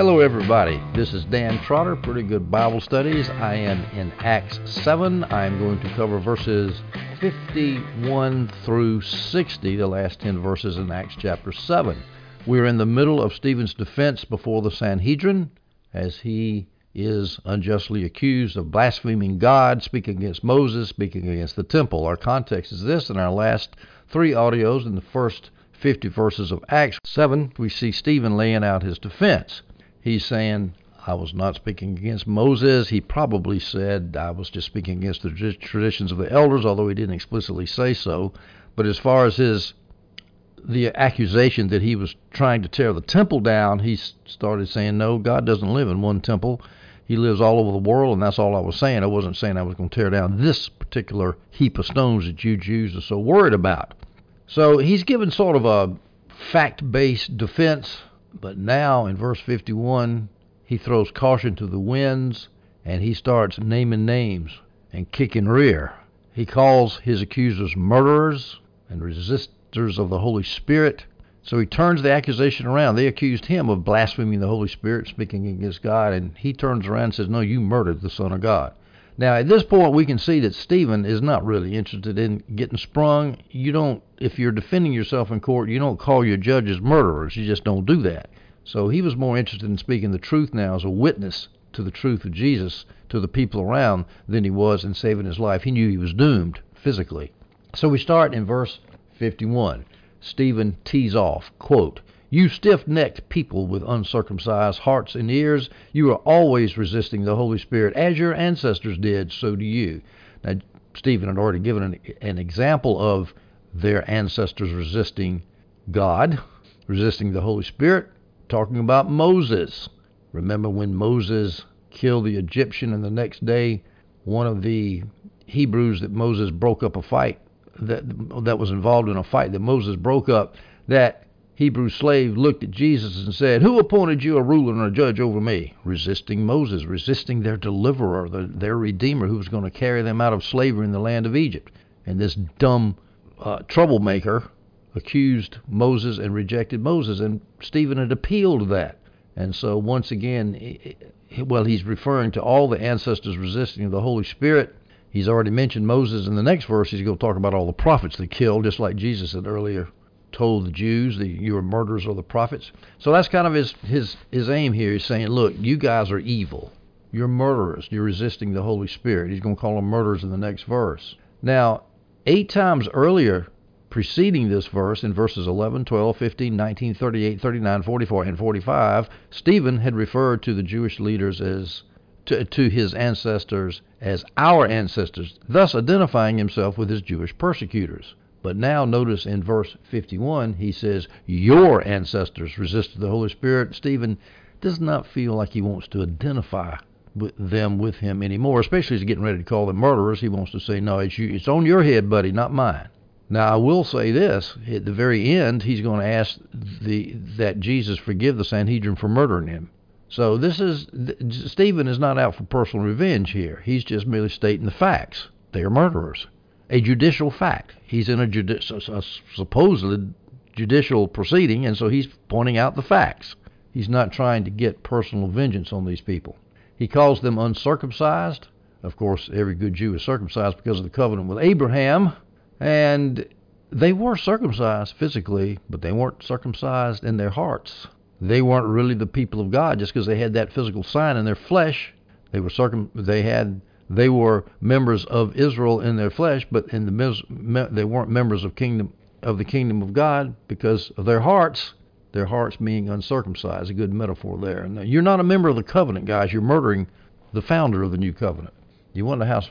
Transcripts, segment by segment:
Hello, everybody. This is Dan Trotter, Pretty Good Bible Studies. I am in Acts 7. I'm going to cover verses 51 through 60, the last 10 verses in Acts chapter 7. We're in the middle of Stephen's defense before the Sanhedrin as he is unjustly accused of blaspheming God, speaking against Moses, speaking against the temple. Our context is this in our last three audios in the first 50 verses of Acts 7, we see Stephen laying out his defense. He's saying, I was not speaking against Moses. He probably said, I was just speaking against the traditions of the elders, although he didn't explicitly say so. But as far as his the accusation that he was trying to tear the temple down, he started saying, No, God doesn't live in one temple. He lives all over the world, and that's all I was saying. I wasn't saying I was going to tear down this particular heap of stones that you Jews are so worried about. So he's given sort of a fact based defense, but now in verse 51, he throws caution to the winds and he starts naming names and kicking rear. He calls his accusers murderers and resistors of the Holy Spirit. So he turns the accusation around. They accused him of blaspheming the Holy Spirit, speaking against God, and he turns around and says, No, you murdered the Son of God. Now, at this point, we can see that Stephen is not really interested in getting sprung. You don't, if you're defending yourself in court, you don't call your judges murderers. You just don't do that. So he was more interested in speaking the truth now as a witness to the truth of Jesus to the people around than he was in saving his life. He knew he was doomed physically. So we start in verse 51. Stephen tees off, quote, you stiff necked people with uncircumcised hearts and ears, you are always resisting the Holy Spirit. As your ancestors did, so do you. Now, Stephen had already given an, an example of their ancestors resisting God, resisting the Holy Spirit, talking about Moses. Remember when Moses killed the Egyptian, and the next day, one of the Hebrews that Moses broke up a fight that that was involved in a fight that Moses broke up that Hebrew slave looked at Jesus and said, Who appointed you a ruler and a judge over me? Resisting Moses, resisting their deliverer, the, their redeemer who was going to carry them out of slavery in the land of Egypt. And this dumb uh, troublemaker accused Moses and rejected Moses. And Stephen had appealed to that. And so, once again, well, he's referring to all the ancestors resisting the Holy Spirit. He's already mentioned Moses in the next verse. He's going to talk about all the prophets that killed, just like Jesus said earlier told the Jews that you are murderers of the prophets. So that's kind of his his his aim here. He's saying, look, you guys are evil. You're murderers. You're resisting the Holy Spirit. He's going to call them murderers in the next verse. Now, eight times earlier, preceding this verse, in verses 11, 12, 15, 19, 38, 39, 44, and 45, Stephen had referred to the Jewish leaders as to, to his ancestors as our ancestors, thus identifying himself with his Jewish persecutors. But now notice in verse 51, he says, Your ancestors resisted the Holy Spirit. Stephen does not feel like he wants to identify with them with him anymore, especially as he's getting ready to call them murderers. He wants to say, No, it's, you, it's on your head, buddy, not mine. Now, I will say this at the very end, he's going to ask the, that Jesus forgive the Sanhedrin for murdering him. So this is Stephen is not out for personal revenge here. He's just merely stating the facts. They are murderers a judicial fact. He's in a, judi- a supposedly judicial proceeding, and so he's pointing out the facts. He's not trying to get personal vengeance on these people. He calls them uncircumcised. Of course, every good Jew is circumcised because of the covenant with Abraham, and they were circumcised physically, but they weren't circumcised in their hearts. They weren't really the people of God just because they had that physical sign in their flesh. They were circum. They had they were members of Israel in their flesh, but in the they weren't members of kingdom of the kingdom of God because of their hearts. Their hearts being uncircumcised, a good metaphor there. And you're not a member of the covenant, guys. You're murdering the founder of the new covenant. You wonder how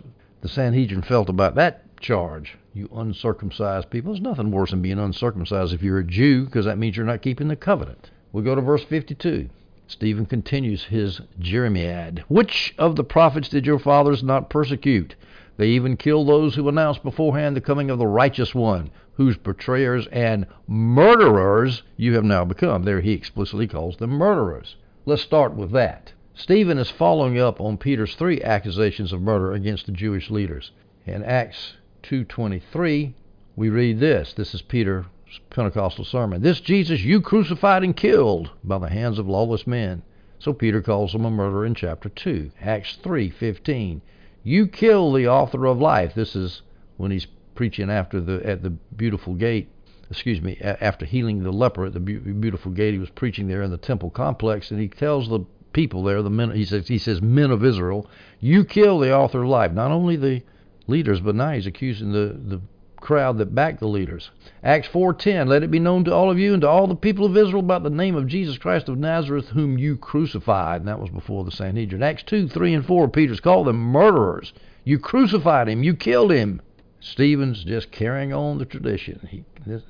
the Sanhedrin felt about that charge. You uncircumcised people. There's nothing worse than being uncircumcised if you're a Jew, because that means you're not keeping the covenant. We go to verse 52. Stephen continues his Jeremiad. Which of the prophets did your fathers not persecute? They even killed those who announced beforehand the coming of the righteous one, whose betrayers and murderers you have now become. There he explicitly calls them murderers. Let's start with that. Stephen is following up on Peter's three accusations of murder against the Jewish leaders. In Acts 2:23, we read this. This is Peter Pentecostal sermon. This Jesus you crucified and killed by the hands of lawless men. So Peter calls him a murderer in chapter 2. Acts 3:15. You kill the author of life. This is when he's preaching after the at the beautiful gate. Excuse me, after healing the leper at the beautiful gate, he was preaching there in the temple complex, and he tells the people there, the men, he says, he says, men of Israel, you kill the author of life. Not only the leaders, but now he's accusing the the crowd that backed the leaders. Acts 4:10 Let it be known to all of you and to all the people of Israel about the name of Jesus Christ of Nazareth whom you crucified. And that was before the Sanhedrin. Acts 2, 3 and 4 Peter's called them murderers. You crucified him, you killed him. Stephen's just carrying on the tradition. He,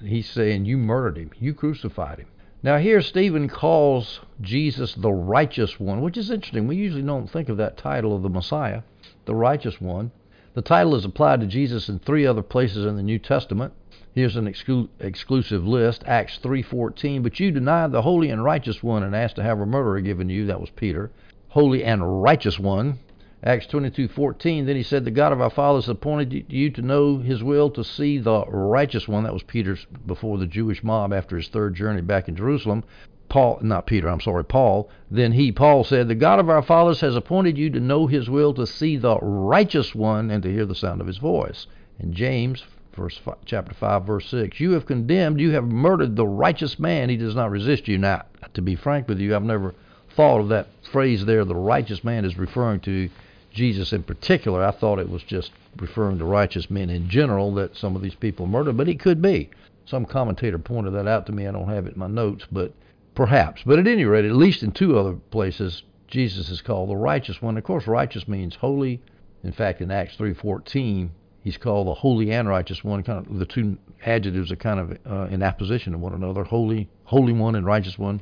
he's saying you murdered him, you crucified him. Now here Stephen calls Jesus the righteous one, which is interesting. We usually don't think of that title of the Messiah, the righteous one. The title is applied to Jesus in three other places in the New Testament. Here's an exclu- exclusive list: Acts 3:14. But you denied the holy and righteous one and asked to have a murderer given you. That was Peter. Holy and righteous one. Acts 22:14. Then he said, "The God of our fathers appointed you to know His will, to see the righteous one." That was Peter's before the Jewish mob after his third journey back in Jerusalem. Paul, not Peter, I'm sorry, Paul. Then he, Paul, said, The God of our fathers has appointed you to know his will, to see the righteous one, and to hear the sound of his voice. And James, verse five, chapter 5, verse 6, You have condemned, you have murdered the righteous man. He does not resist you. Now, to be frank with you, I've never thought of that phrase there, the righteous man is referring to Jesus in particular. I thought it was just referring to righteous men in general that some of these people murdered, but it could be. Some commentator pointed that out to me. I don't have it in my notes, but Perhaps. But at any rate, at least in two other places, Jesus is called the righteous one. Of course, righteous means holy. In fact, in Acts 3.14, he's called the holy and righteous one. Kind of the two adjectives are kind of uh, in opposition to one another: holy, holy one, and righteous one.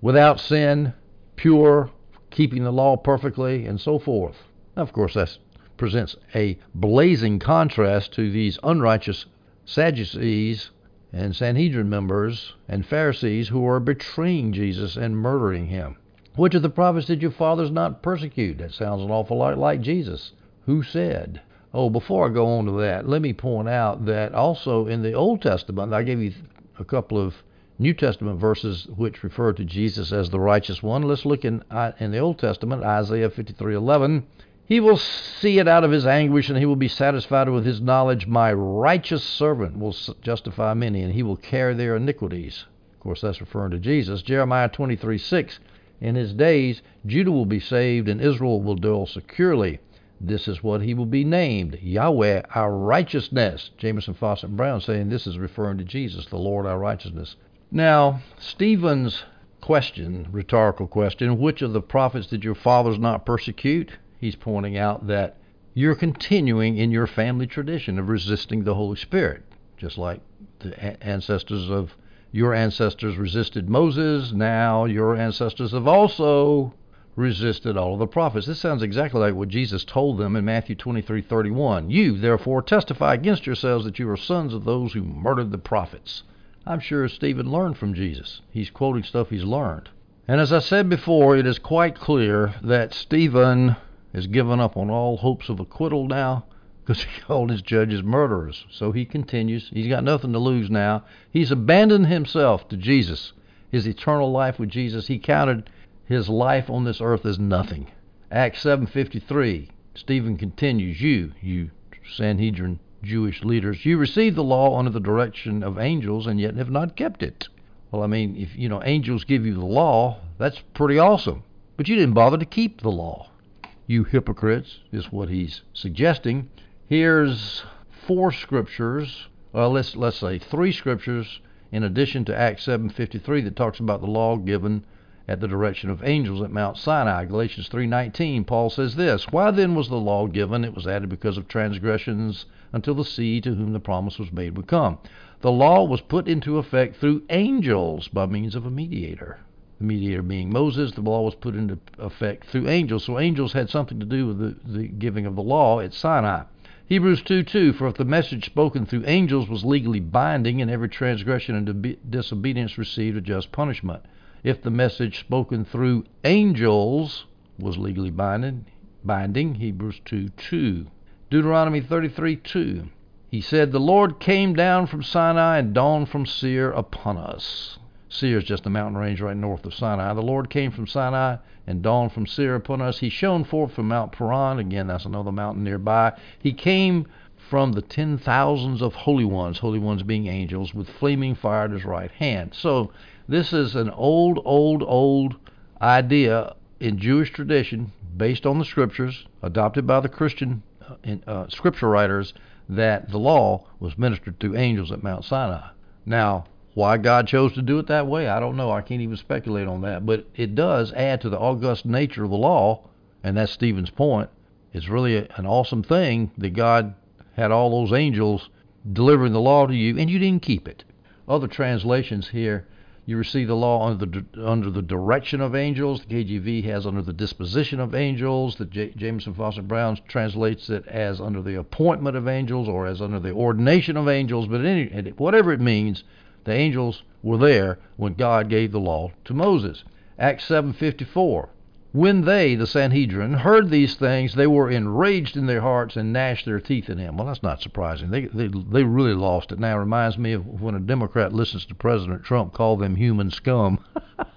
Without sin, pure, keeping the law perfectly, and so forth. Now, of course, that presents a blazing contrast to these unrighteous Sadducees and Sanhedrin members and Pharisees who are betraying Jesus and murdering him. Which of the prophets did your fathers not persecute? That sounds an awful lot like Jesus. Who said? Oh, before I go on to that, let me point out that also in the Old Testament, I gave you a couple of New Testament verses which refer to Jesus as the righteous one. Let's look in in the Old Testament, Isaiah 53:11. He will see it out of his anguish, and he will be satisfied with his knowledge. My righteous servant will justify many, and he will carry their iniquities. Of course, that's referring to Jesus. Jeremiah 23 6. In his days, Judah will be saved, and Israel will dwell securely. This is what he will be named Yahweh, our righteousness. Jamieson Fausset Brown saying this is referring to Jesus, the Lord, our righteousness. Now, Stephen's question, rhetorical question, which of the prophets did your fathers not persecute? He's pointing out that you're continuing in your family tradition of resisting the Holy Spirit, just like the ancestors of your ancestors resisted Moses. Now your ancestors have also resisted all of the prophets. This sounds exactly like what Jesus told them in Matthew 23:31. You therefore testify against yourselves that you are sons of those who murdered the prophets. I'm sure Stephen learned from Jesus. He's quoting stuff he's learned. And as I said before, it is quite clear that Stephen has given up on all hopes of acquittal now because he called his judges murderers. So he continues. He's got nothing to lose now. He's abandoned himself to Jesus, his eternal life with Jesus. He counted his life on this earth as nothing. Acts 7:53. Stephen continues, "You, you Sanhedrin Jewish leaders, you received the law under the direction of angels and yet have not kept it." Well, I mean, if you know angels give you the law, that's pretty awesome. But you didn't bother to keep the law you hypocrites, is what he's suggesting. Here's four scriptures, well, let's let's say three scriptures in addition to Acts 7:53 that talks about the law given at the direction of angels at Mount Sinai. Galatians 3:19, Paul says this: Why then was the law given? It was added because of transgressions until the seed to whom the promise was made would come. The law was put into effect through angels by means of a mediator the mediator being Moses. The law was put into effect through angels. So angels had something to do with the, the giving of the law at Sinai. Hebrews 2 2 For if the message spoken through angels was legally binding, and every transgression and disobedience received a just punishment. If the message spoken through angels was legally binding, binding Hebrews 2 2. Deuteronomy 33 2. He said, The Lord came down from Sinai and dawned from Seir upon us. Seir is just a mountain range right north of Sinai. The Lord came from Sinai and dawned from Seir upon us. He shone forth from Mount Paran. Again, that's another mountain nearby. He came from the ten thousands of holy ones, holy ones being angels, with flaming fire at his right hand. So this is an old, old, old idea in Jewish tradition, based on the scriptures, adopted by the Christian uh, uh, scripture writers, that the law was ministered through angels at Mount Sinai. Now, why God chose to do it that way, I don't know. I can't even speculate on that. But it does add to the august nature of the law, and that's Stephen's point. It's really an awesome thing that God had all those angels delivering the law to you, and you didn't keep it. Other translations here, you receive the law under the under the direction of angels. The KJV has under the disposition of angels. The J- Jamieson Fausset Brown translates it as under the appointment of angels or as under the ordination of angels. But any, whatever it means, the angels were there when God gave the law to Moses. Acts 7:54. When they, the Sanhedrin, heard these things, they were enraged in their hearts and gnashed their teeth at him. Well, that's not surprising. They they they really lost it. Now it reminds me of when a Democrat listens to President Trump call them human scum.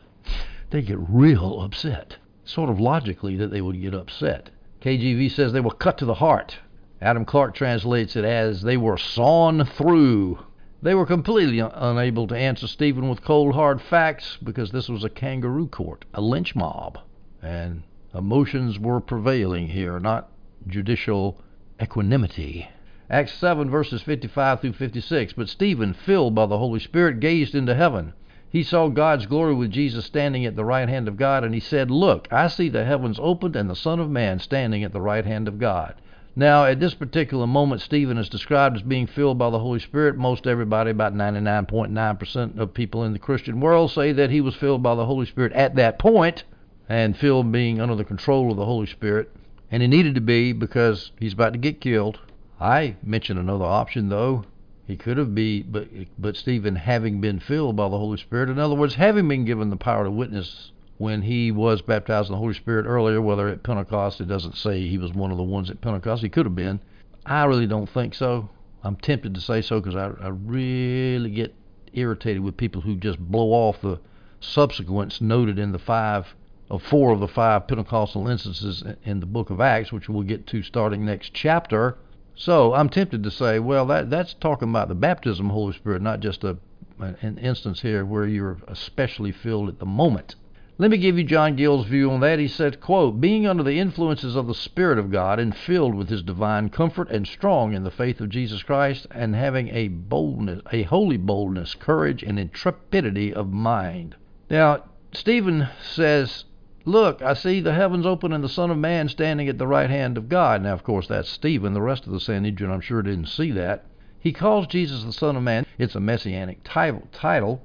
they get real upset. Sort of logically that they would get upset. KJV says they were cut to the heart. Adam Clarke translates it as they were sawn through. They were completely un- unable to answer Stephen with cold hard facts because this was a kangaroo court, a lynch mob, and emotions were prevailing here, not judicial equanimity. Acts 7 verses 55 through 56. But Stephen, filled by the Holy Spirit, gazed into heaven. He saw God's glory with Jesus standing at the right hand of God, and he said, Look, I see the heavens opened and the Son of Man standing at the right hand of God. Now, at this particular moment, Stephen is described as being filled by the Holy Spirit. Most everybody, about 99.9% of people in the Christian world, say that he was filled by the Holy Spirit at that point, and filled being under the control of the Holy Spirit. And he needed to be because he's about to get killed. I mentioned another option, though. He could have been, but but Stephen having been filled by the Holy Spirit, in other words, having been given the power to witness when he was baptized in the Holy Spirit earlier, whether at Pentecost, it doesn't say he was one of the ones at Pentecost. He could have been. I really don't think so. I'm tempted to say so because I, I really get irritated with people who just blow off the subsequents noted in the five of four of the five Pentecostal instances in the book of Acts, which we'll get to starting next chapter. So I'm tempted to say, well, that that's talking about the baptism of the Holy Spirit, not just a an instance here where you're especially filled at the moment. Let me give you John Gill's view on that. He said, quote, being under the influences of the Spirit of God and filled with his divine comfort and strong in the faith of Jesus Christ and having a boldness, a holy boldness, courage, and intrepidity of mind. Now, Stephen says, Look, I see the heavens open and the Son of Man standing at the right hand of God. Now, of course, that's Stephen. The rest of the Sanhedrin, I'm sure, didn't see that. He calls Jesus the Son of Man. It's a messianic title,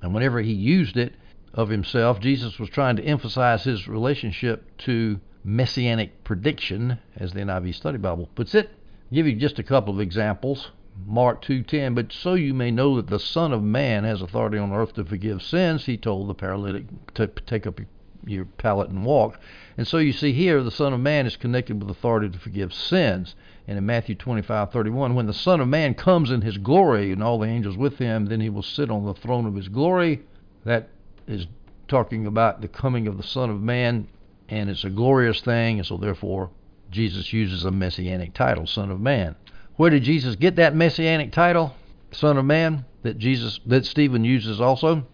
and whenever he used it, of himself, Jesus was trying to emphasize his relationship to messianic prediction, as the NIV Study Bible puts it. I'll give you just a couple of examples. Mark 2:10, but so you may know that the Son of Man has authority on earth to forgive sins, he told the paralytic to take up your pallet and walk. And so you see here the Son of Man is connected with authority to forgive sins. And in Matthew 25:31, when the Son of Man comes in his glory and all the angels with him, then he will sit on the throne of his glory. That is talking about the coming of the Son of Man, and it's a glorious thing, and so therefore Jesus uses a messianic title, Son of Man. Where did Jesus get that messianic title, Son of Man, that Jesus that Stephen uses also?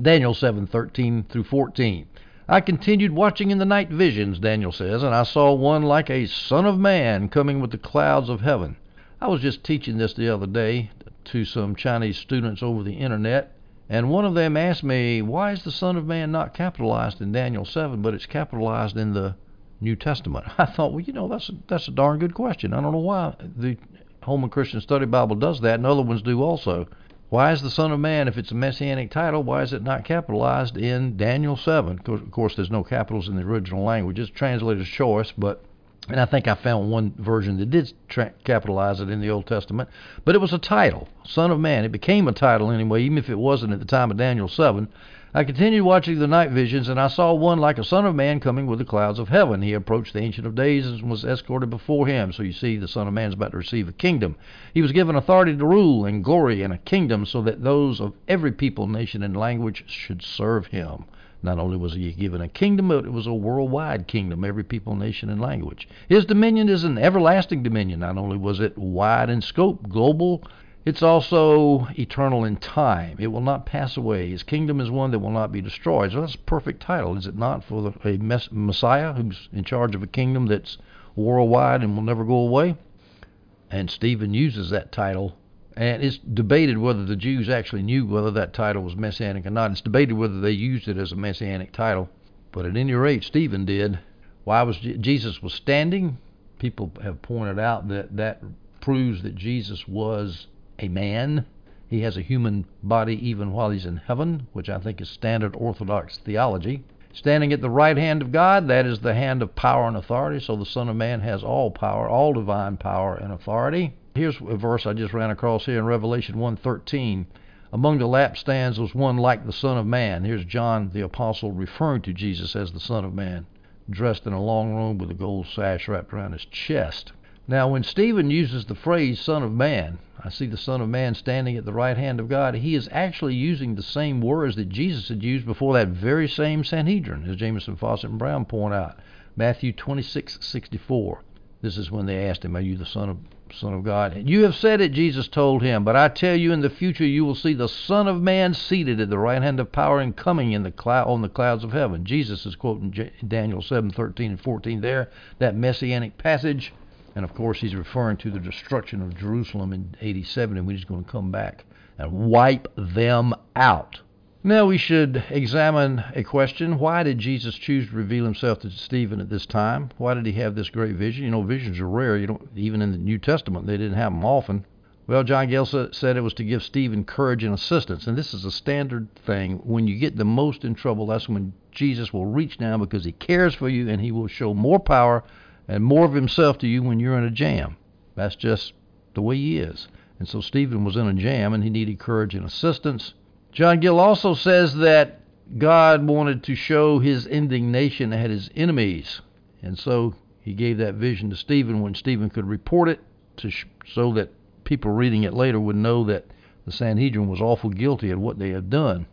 Daniel 7:13 through 14. I continued watching in the night visions, Daniel says, and I saw one like a son of man coming with the clouds of heaven. I was just teaching this the other day to some Chinese students over the internet, and one of them asked me, why is the Son of Man not capitalized in Daniel 7, but it's capitalized in the New Testament? I thought, well, you know, that's a, that's a darn good question. I don't know why the Holman Christian Study Bible does that, and other ones do also. Why is the Son of Man, if it's a messianic title, why is it not capitalized in Daniel 7? Of course, there's no capitals in the original language. It's translator's choice, but And I think I found one version that did tra- capitalize it in the Old Testament, but it was a title, Son of Man. It became a title anyway, even if it wasn't at the time of Daniel 7. I continued watching the night visions, and I saw one like a son of man coming with the clouds of heaven. He approached the Ancient of Days and was escorted before him. So you see, the Son of Man is about to receive a kingdom. He was given authority to rule and glory and a kingdom, so that those of every people, nation, and language should serve him. Not only was he given a kingdom, but it was a worldwide kingdom, every people, nation, and language. His dominion is an everlasting dominion. Not only was it wide in scope, global, it's also eternal in time. It will not pass away. His kingdom is one that will not be destroyed. So that's a perfect title, is it not, for the, a mess, Messiah who's in charge of a kingdom that's worldwide and will never go away? And Stephen uses that title. And it's debated whether the Jews actually knew whether that title was messianic or not. It's debated whether they used it as a messianic title. But at any rate, Stephen did. Why was Jesus was standing? People have pointed out that that proves that Jesus was a man. He has a human body even while he's in heaven, which I think is standard Orthodox theology. Standing at the right hand of God, that is the hand of power and authority. So the Son of Man has all power, all divine power and authority. Here's a verse I just ran across here in Revelation 1:13. Among the lampstands was one like the Son of Man. Here's John the Apostle referring to Jesus as the Son of Man, dressed in a long robe with a gold sash wrapped around his chest. Now, when Stephen uses the phrase Son of Man, I see the Son of Man standing at the right hand of God, he is actually using the same words that Jesus had used before that very same Sanhedrin, as Jamieson, Fausset, and Brown point out. Matthew 26:64. This is when they asked him, Are you the Son of Son of God? You have said it, Jesus told him, but I tell you in the future you will see the Son of Man seated at the right hand of power and coming in the cloud on the clouds of heaven. Jesus is quoting Daniel 7:13 and 14 there, that messianic passage. And of course, he's referring to the destruction of Jerusalem in 87, and he's going to come back and wipe them out. Now we should examine a question. Why did Jesus choose to reveal himself to Stephen at this time? Why did he have this great vision? You know, visions are rare. You don't even in the New Testament they didn't have them often. Well, John Gill said it was to give Stephen courage and assistance, and this is a standard thing. When you get the most in trouble, that's when Jesus will reach down because he cares for you and he will show more power and more of himself to you when you're in a jam. That's just the way he is. And so Stephen was in a jam and he needed courage and assistance. John Gill also says that God wanted to show his indignation at his enemies. And so he gave that vision to Stephen when Stephen could report it to sh- so that people reading it later would know that the Sanhedrin was awful guilty of what they had done.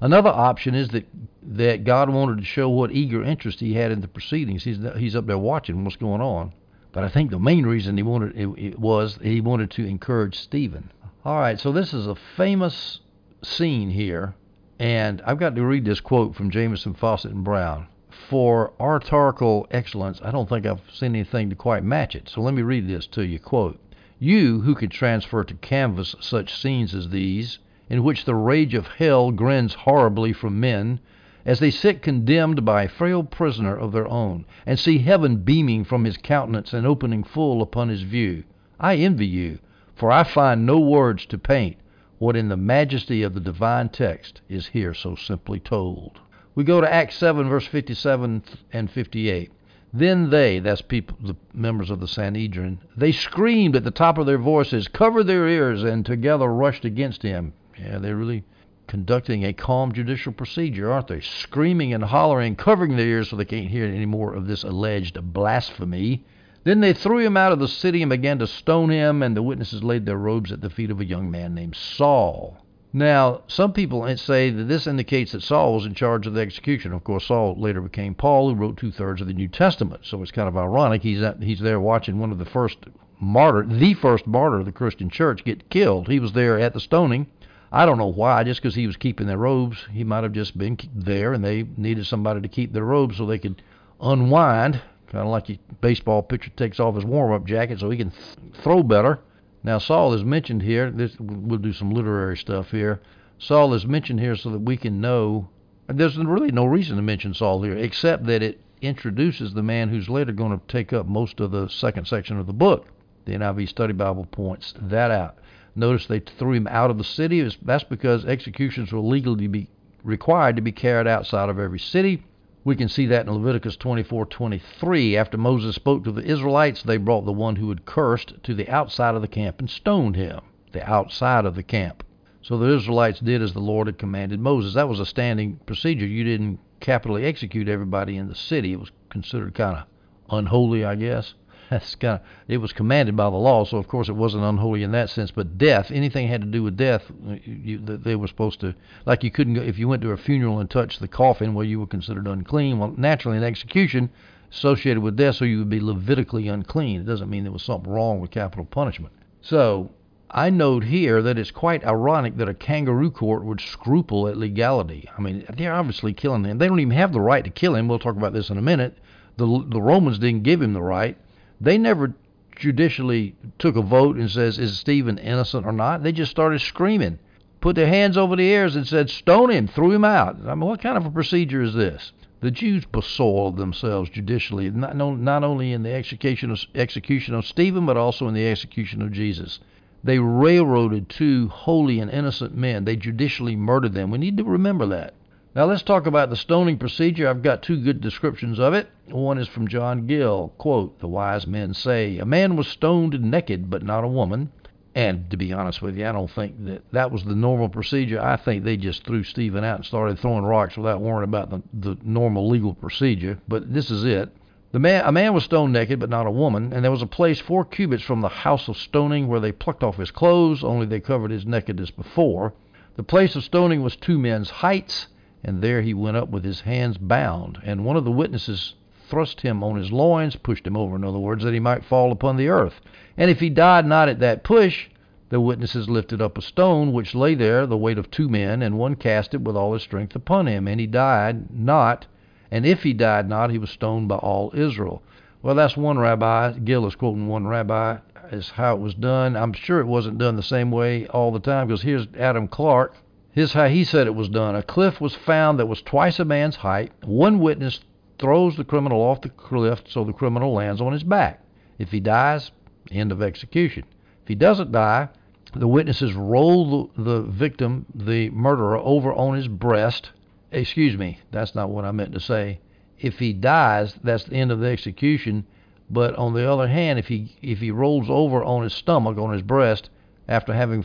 Another option is that that God wanted to show what eager interest he had in the proceedings. He's he's up there watching what's going on. But I think the main reason he wanted it, it was he wanted to encourage Stephen. All right, so this is a famous scene here, and I've got to read this quote from Jamieson Fausset, and Brown. For oratorical excellence, I don't think I've seen anything to quite match it. So let me read this to you. Quote: You who could transfer to canvas such scenes as these in which the rage of hell grins horribly from men, as they sit condemned by a frail prisoner of their own, and see heaven beaming from his countenance and opening full upon his view. I envy you, for I find no words to paint what in the majesty of the divine text is here so simply told. We go to Acts 7, verse 57 and 58. Then they, that's people, the members of the Sanhedrin, they screamed at the top of their voices, covered their ears, and together rushed against him. Yeah, they're really conducting a calm judicial procedure, aren't they? Screaming and hollering, covering their ears so they can't hear any more of this alleged blasphemy. Then they threw him out of the city and began to stone him, and the witnesses laid their robes at the feet of a young man named Saul. Now, some people say that this indicates that Saul was in charge of the execution. Of course, Saul later became Paul, who wrote two thirds of the New Testament. So it's kind of ironic. He's at, he's there watching one of the first martyr, the first martyr of the Christian church, get killed. He was there at the stoning. I don't know why, just because he was keeping their robes. He might have just been there and they needed somebody to keep their robes so they could unwind, kind of like a baseball pitcher takes off his warm up jacket so he can th- throw better. Now, Saul is mentioned here. This, we'll do some literary stuff here. Saul is mentioned here so that we can know. There's really no reason to mention Saul here, except that it introduces the man who's later going to take up most of the second section of the book. The NIV Study Bible points that out. Notice they threw him out of the city. That's because executions were legally be required to be carried outside of every city. We can see that in Leviticus 24:23. After Moses spoke to the Israelites, they brought the one who had cursed to the outside of the camp and stoned him. The outside of the camp. So the Israelites did as the Lord had commanded Moses. That was a standing procedure. You didn't capitally execute everybody in the city. It was considered kind of unholy, I guess. That's kind of it was commanded by the law, so of course it wasn't unholy in that sense. But death, anything had to do with death, uh, you, they were supposed to like you couldn't go if you went to a funeral and touched the coffin, well you were considered unclean. Well, naturally, an execution associated with death, so you would be Levitically unclean. It doesn't mean there was something wrong with capital punishment. So I note here that it's quite ironic that a kangaroo court would scruple at legality. I mean, they're obviously killing him. They don't even have the right to kill him. We'll talk about this in a minute. The, the Romans didn't give him the right. They never judicially took a vote and says, is Stephen innocent or not? They just started screaming, put their hands over their ears and said, stone him, threw him out. I mean, what kind of a procedure is this? The Jews besoiled themselves judicially, not, not only in the execution of, execution of Stephen, but also in the execution of Jesus. They railroaded two holy and innocent men. They judicially murdered them. We need to remember that. Now let's talk about the stoning procedure. I've got two good descriptions of it. One is from John Gill. Quote, the wise men say, a man was stoned naked, but not a woman. And to be honest with you, I don't think that that was the normal procedure. I think they just threw Stephen out and started throwing rocks without worrying about the, the normal legal procedure. But this is it. The man, a man was stoned naked, but not a woman, and there was a place four cubits from the house of stoning where they plucked off his clothes, only they covered his nakedness before. The place of stoning was two men's heights, and there he went up with his hands bound. And one of the witnesses thrust him on his loins, pushed him over, in other words, that he might fall upon the earth. And if he died not at that push, the witnesses lifted up a stone which lay there, the weight of two men, and one cast it with all his strength upon him, and he died not and if he died not, he was stoned by all Israel. Well, that's one rabbi. Gill is quoting one rabbi as how it was done. I'm sure it wasn't done the same way all the time because here's Adam Clarke. Here's how he said it was done. A cliff was found that was twice a man's height. One witness throws the criminal off the cliff so the criminal lands on his back. If he dies, end of execution. If he doesn't die, the witnesses roll the, victim, the murderer, over on his breast excuse me, that's not what I meant to say. If he dies, that's the end of the execution. But on the other hand, if he if he rolls over on his stomach, on his breast, after having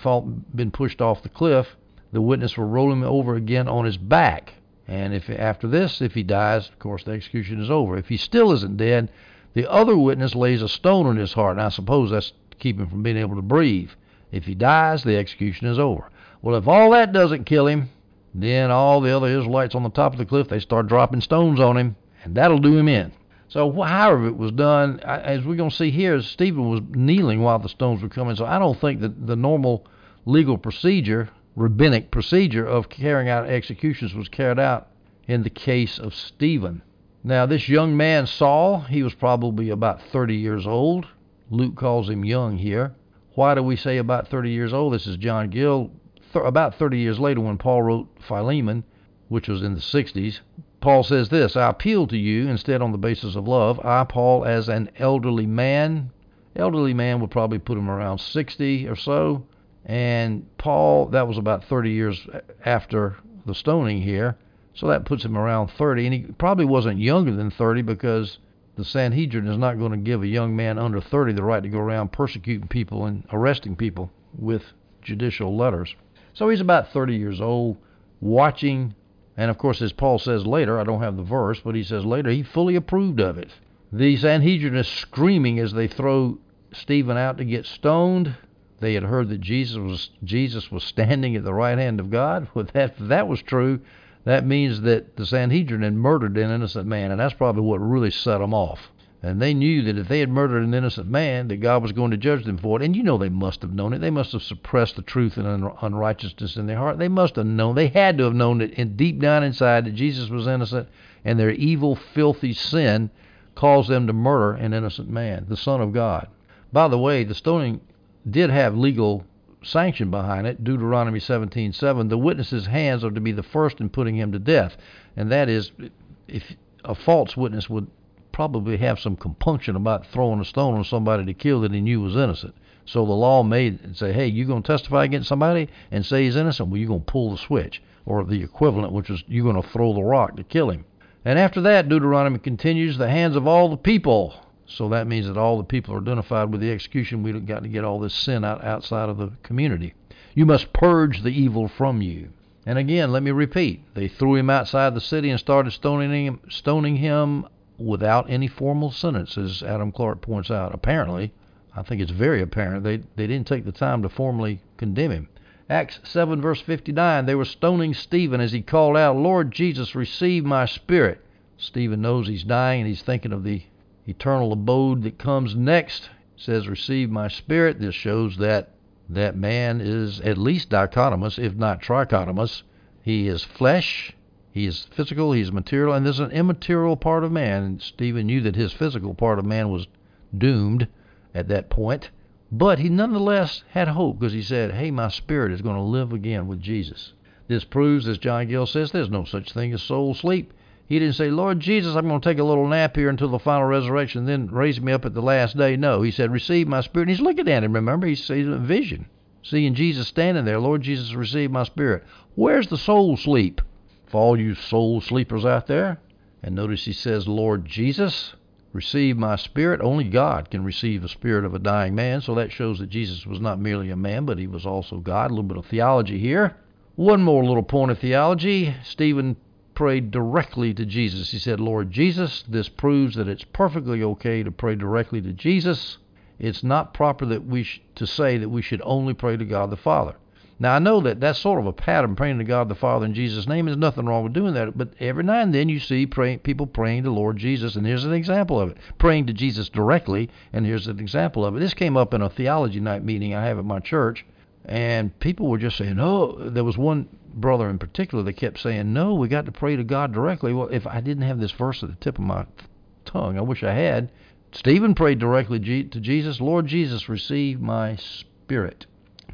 been pushed off the cliff, the witness will roll him over again on his back. And if after this, if he dies, of course the execution is over. If he still isn't dead, the other witness lays a stone on his heart. And I suppose that's to keep him from being able to breathe. If he dies, the execution is over. Well, if all that doesn't kill him, then all the other Israelites on the top of the cliff, they start dropping stones on him, and that'll do him in. So, however it was done, as we're going to see here, Stephen was kneeling while the stones were coming. So, I don't think that the normal legal procedure, rabbinic procedure of carrying out executions was carried out in the case of Stephen. Now, this young man, Saul, he was probably about 30 years old. Luke calls him young here. Why do we say about 30 years old? This is John Gill th- about 30 years later, when Paul wrote Philemon, which was in the 60s, Paul says this I appeal to you instead on the basis of love. I, Paul, as an elderly man, elderly man would probably put him around 60 or so. And Paul, that was about 30 years after the stoning here. So that puts him around 30. And he probably wasn't younger than 30 because the Sanhedrin is not going to give a young man under 30 the right to go around persecuting people and arresting people with judicial letters. So he's about 30 years old, watching, and of course, as Paul says later, I don't have the verse, but he says later, he fully approved of it. The Sanhedrin is screaming as they throw Stephen out to get stoned. They had heard that Jesus was Jesus was standing at the right hand of God. Well, that, if that was true, that means that the Sanhedrin had murdered an innocent man, and that's probably what really set them off. And they knew that if they had murdered an innocent man, that God was going to judge them for it. And you know they must have known it. They must have suppressed the truth and un- unrighteousness in their heart. They must have known. They had to have known it in deep down inside that Jesus was innocent, and their evil, filthy sin caused them to murder an innocent man, the Son of God. By the way, the stoning did have legal sanction behind it. Deuteronomy 17:7. The witness's hands are to be the first in putting him to death, and that is, if a false witness would probably have some compunction about throwing a stone on somebody to kill that he knew was innocent. So the law made say, hey, you're going to testify against somebody and say he's innocent? Well, you're going to pull the switch, or the equivalent, which is you're going to throw the rock to kill him. And after that, Deuteronomy continues, the hands of all the people. So that means that all the people are identified with the execution. We've got to get all this sin out outside of the community. You must purge the evil from you. And again, let me repeat, they threw him outside the city and started stoning him, stoning him without any formal sentence, as Adam Clarke points out. Apparently, I think it's very apparent they they didn't take the time to formally condemn him. Acts 7 verse 59, they were stoning Stephen as he called out, Lord Jesus, receive my spirit. Stephen knows he's dying and he's thinking of the eternal abode that comes next. It says, receive my spirit. This shows that that man is at least dichotomous, if not trichotomous. He is flesh, he is physical, he is material, and there's an immaterial part of man. And Stephen knew that his physical part of man was doomed at that point. But he nonetheless had hope because he said, Hey, my spirit is going to live again with Jesus. This proves, as John Gill says, there's no such thing as soul sleep. He didn't say, Lord Jesus, I'm going to take a little nap here until the final resurrection, then raise me up at the last day. No, he said, Receive my spirit. And he's looking at him, remember? He's seeing a vision. Seeing Jesus standing there, Lord Jesus, receive my spirit. Where's the soul sleep? For all you soul sleepers out there. And notice he says, Lord Jesus, receive my spirit. Only God can receive the spirit of a dying man, so that shows that Jesus was not merely a man, but he was also God. A little bit of theology here. One more little point of theology. Stephen prayed directly to Jesus. He said, Lord Jesus, this proves that it's perfectly okay to pray directly to Jesus. It's not proper that we sh- to say that we should only pray to God the Father. Now I know that that's sort of a pattern, praying to God the Father in Jesus' name. There's nothing wrong with doing that, but every now and then you see pray, people praying to Lord Jesus, and here's an example of it: praying to Jesus directly, and here's an example of it. This came up in a theology night meeting I have at my church, and people were just saying, "Oh," there was one brother in particular that kept saying, "No, we got to pray to God directly." Well, if I didn't have this verse at the tip of my tongue, I wish I had. Stephen prayed directly to Jesus, Lord Jesus, receive my spirit.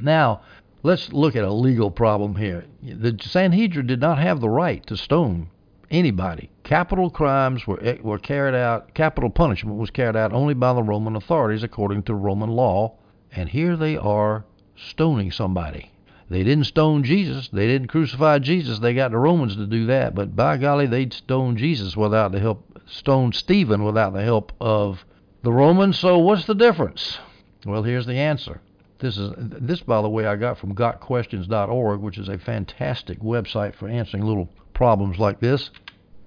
Now, Let's look at a legal problem here. The Sanhedrin did not have the right to stone anybody. Capital crimes were eh, were carried out. Capital punishment was carried out only by the Roman authorities according to Roman law. And here they are stoning somebody. They didn't stone Jesus. They didn't crucify Jesus. They got the Romans to do that. But by golly, they'd stone Jesus without the help, stone Stephen without the help of the Romans. So what's the difference? Well, here's the answer. This is this, by the way, I got from GotQuestions.org, which is a fantastic website for answering little problems like this.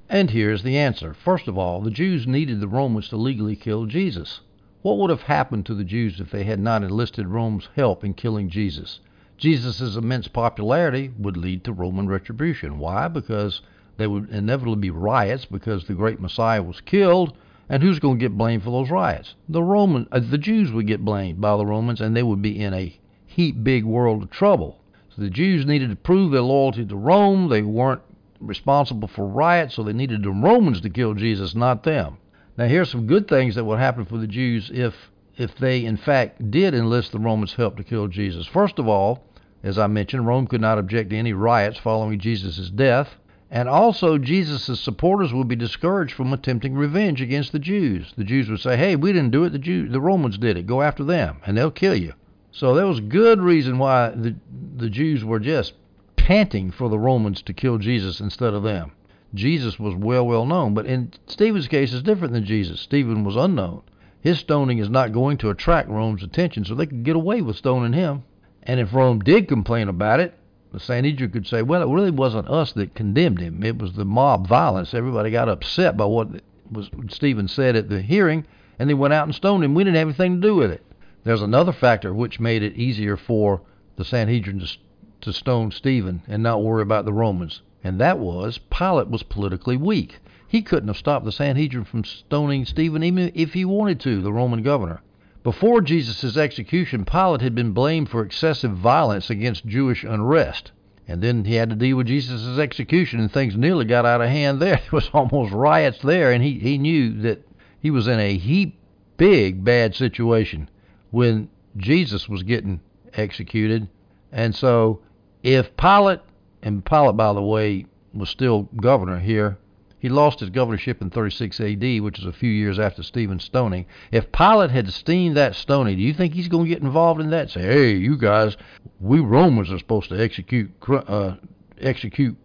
And here's the answer. First of all, the Jews needed the Romans to legally kill Jesus. What would have happened to the Jews if they had not enlisted Rome's help in killing Jesus? Jesus' immense popularity would lead to Roman retribution. Why? Because there would inevitably be riots because the great Messiah was killed and who's going to get blamed for those riots? The Roman, uh, the Jews would get blamed by the Romans, and they would be in a heap big world of trouble. So the Jews needed to prove their loyalty to Rome. They weren't responsible for riots, so they needed the Romans to kill Jesus, not them. Now here's some good things that would happen for the Jews if if they in fact did enlist the Romans' help to kill Jesus. First of all, as I mentioned, Rome could not object to any riots following Jesus' death. And also, Jesus' supporters would be discouraged from attempting revenge against the Jews. The Jews would say, "Hey, we didn't do it. The Jews, the Romans did it. Go after them, and they'll kill you." So there was good reason why the the Jews were just panting for the Romans to kill Jesus instead of them. Jesus was well, well known, but in Stephen's case, it's different than Jesus. Stephen was unknown. His stoning is not going to attract Rome's attention, so they could get away with stoning him. And if Rome did complain about it, the Sanhedrin could say, well, it really wasn't us that condemned him. It was the mob violence. Everybody got upset by what was Stephen said at the hearing, and they went out and stoned him. We didn't have anything to do with it. There's another factor which made it easier for the Sanhedrin to, to stone Stephen and not worry about the Romans, and that was Pilate was politically weak. He couldn't have stopped the Sanhedrin from stoning Stephen even if he wanted to, the Roman governor. Before Jesus' execution, Pilate had been blamed for excessive violence against Jewish unrest. And then he had to deal with Jesus' execution, and things nearly got out of hand there. There was almost riots there, and he, he knew that he was in a heap big bad situation when Jesus was getting executed. And so if Pilate, and Pilate, by the way, was still governor here, he lost his governorship in 36 AD, which is a few years after Stephen's stoning. If Pilate had seen that stoning, do you think he's going to get involved in that? Say, hey, you guys, we Romans are supposed to execute uh, execute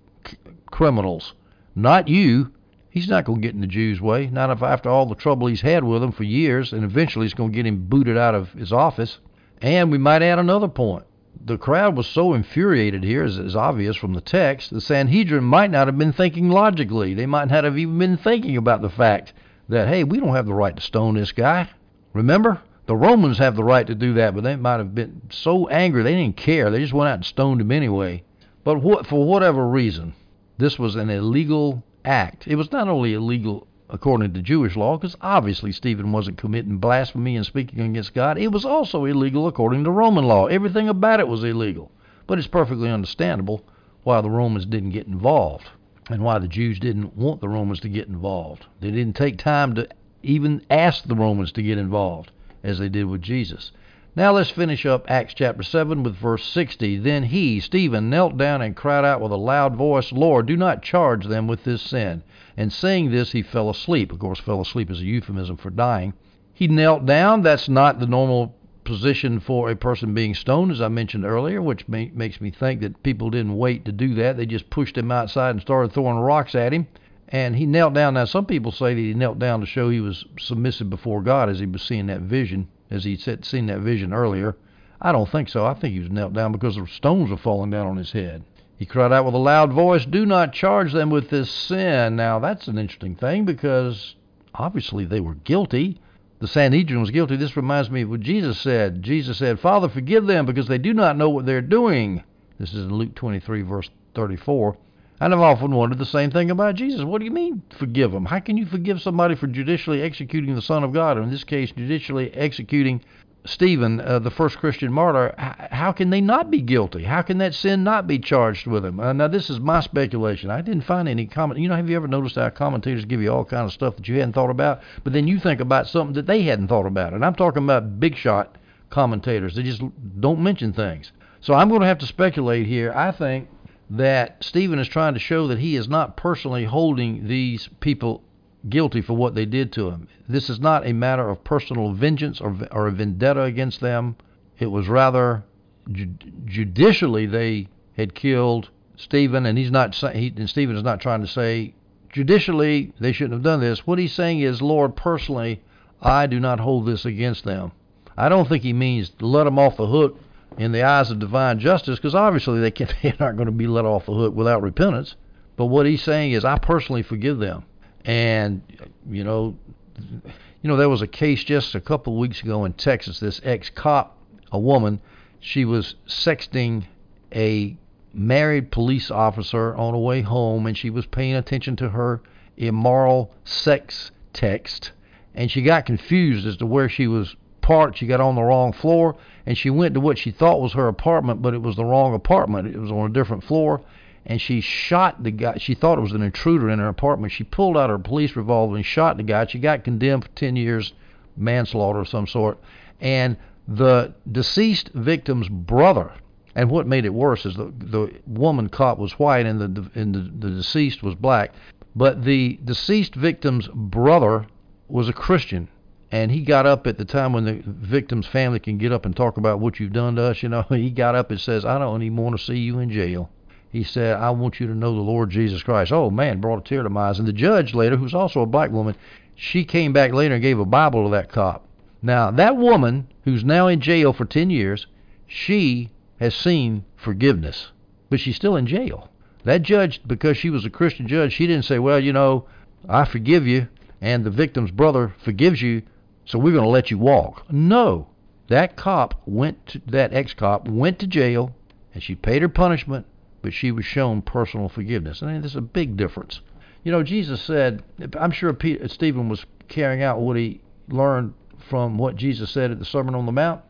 criminals, not you. He's not going to get in the Jews' way, not if after all the trouble he's had with them for years, and eventually he's going to get him booted out of his office. And we might add another point. The crowd was so infuriated here, as is obvious from the text, the Sanhedrin might not have been thinking logically. They might not have even been thinking about the fact that, hey, we don't have the right to stone this guy. Remember? The Romans have the right to do that, but they might have been so angry they didn't care. They just went out and stoned him anyway. But what, for whatever reason, this was an illegal act. It was not only illegal according to Jewish law, because obviously Stephen wasn't committing blasphemy and speaking against God. It was also illegal according to Roman law. Everything about it was illegal. But it's perfectly understandable why the Romans didn't get involved and why the Jews didn't want the Romans to get involved. They didn't take time to even ask the Romans to get involved as they did with Jesus. Now let's finish up Acts chapter 7 with verse 60. Then he, Stephen, knelt down and cried out with a loud voice, Lord, do not charge them with this sin. And saying this, he fell asleep. Of course, fell asleep is a euphemism for dying. He knelt down. That's not the normal position for a person being stoned, as I mentioned earlier, which may, makes me think that people didn't wait to do that. They just pushed him outside and started throwing rocks at him. And he knelt down. Now, some people say that he knelt down to show he was submissive before God as he was seeing that vision as he'd seen that vision earlier. I don't think so. I think he was knelt down because the stones were falling down on his head. He cried out with a loud voice, Do not charge them with this sin. Now, that's an interesting thing because obviously they were guilty. The Sanhedrin was guilty. This reminds me of what Jesus said. Jesus said, Father, forgive them because they do not know what they're doing. This is in Luke 23, verse 34. And I've often wondered the same thing about Jesus. What do you mean, forgive them? How can you forgive somebody for judicially executing the Son of God, or in this case, judicially executing Stephen, uh, the first Christian martyr? How can they not be guilty? How can that sin not be charged with them? Uh, now, this is my speculation. I didn't find any comment. You know, have you ever noticed how commentators give you all kind of stuff that you hadn't thought about, but then you think about something that they hadn't thought about? And I'm talking about big shot commentators. They just don't mention things. So I'm going to have to speculate here. I think that Stephen is trying to show that he is not personally holding these people guilty for what they did to him. This is not a matter of personal vengeance or, or a vendetta against them. It was rather ju- judicially they had killed Stephen, and he's not. He, and Stephen is not trying to say judicially they shouldn't have done this. What he's saying is, Lord, personally, I do not hold this against them. I don't think he means let them off the hook in the eyes of divine justice because obviously they, can, they aren't going to be let off the hook without repentance. But what he's saying is, I personally forgive them. And you know, you know, there was a case just a couple of weeks ago in Texas. This ex-cop, a woman, she was sexting a married police officer on the way home, and she was paying attention to her immoral sex text, and she got confused as to where she was parked. She got on the wrong floor, and she went to what she thought was her apartment, but it was the wrong apartment. It was on a different floor, and she shot the guy. She thought it was an intruder in her apartment. She pulled out her police revolver and shot the guy. She got condemned for 10 years manslaughter of some sort. And the deceased victim's brother, and what made it worse is the the woman cop was white and the and the, the deceased was black, but the deceased victim's brother was a Christian and he got up at the time when the victim's family can get up and talk about what you've done to us. You know, he got up and says, "I don't even want to see you in jail." He said, "I want you to know the Lord Jesus Christ." Oh man, brought a tear to my eyes. And the judge later, who's also a black woman, she came back later and gave a Bible to that cop. Now that woman, who's now in jail for ten years, she has seen forgiveness, but she's still in jail. That judge, because she was a Christian judge, she didn't say, "Well, you know, I forgive you." And the victim's brother forgives you, so we're going to let you walk. No. That cop went to, that ex-cop went to jail and she paid her punishment, but she was shown personal forgiveness. And I mean, there's a big difference. You know, Jesus said, I'm sure Peter, Stephen was carrying out what he learned from what Jesus said at the Sermon on the Mount.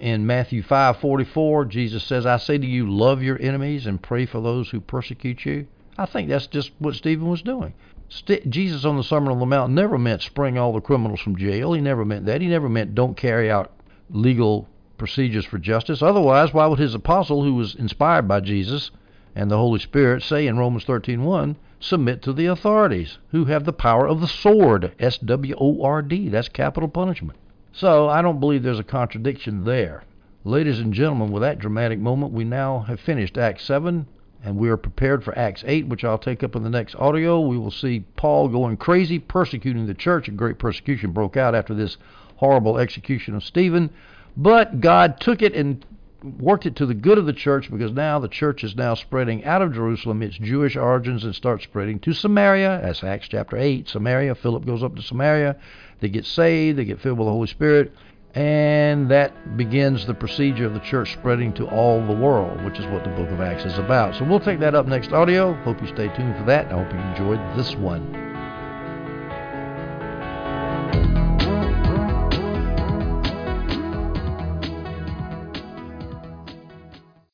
In Matthew 5:44, Jesus says, "I say to you, love your enemies and pray for those who persecute you." I think that's just what Stephen was doing. St- Jesus on the Sermon on the Mount never meant spring all the criminals from jail. He never meant that. He never meant don't carry out legal procedures for justice. Otherwise, why would his apostle, who was inspired by Jesus and the Holy Spirit, say in Romans 13:1, submit to the authorities who have the power of the sword, S W O R D. That's capital punishment. So I don't believe there's a contradiction there. Ladies and gentlemen, with that dramatic moment, we now have finished Act 7 and we are prepared for Acts 8, which I'll take up in the next audio. We will see Paul going crazy, persecuting the church. A great persecution broke out after this horrible execution of Stephen. But God took it and worked it to the good of the church because now the church is now spreading out of Jerusalem, its Jewish origins, and starts spreading to Samaria. That's Acts chapter 8. Samaria. Philip goes up to Samaria. They get saved. They get filled with the Holy Spirit. And that begins the procedure of the church spreading to all the world, which is what the book of Acts is about. So we'll take that up next audio. Hope you stay tuned for that. I hope you enjoyed this one.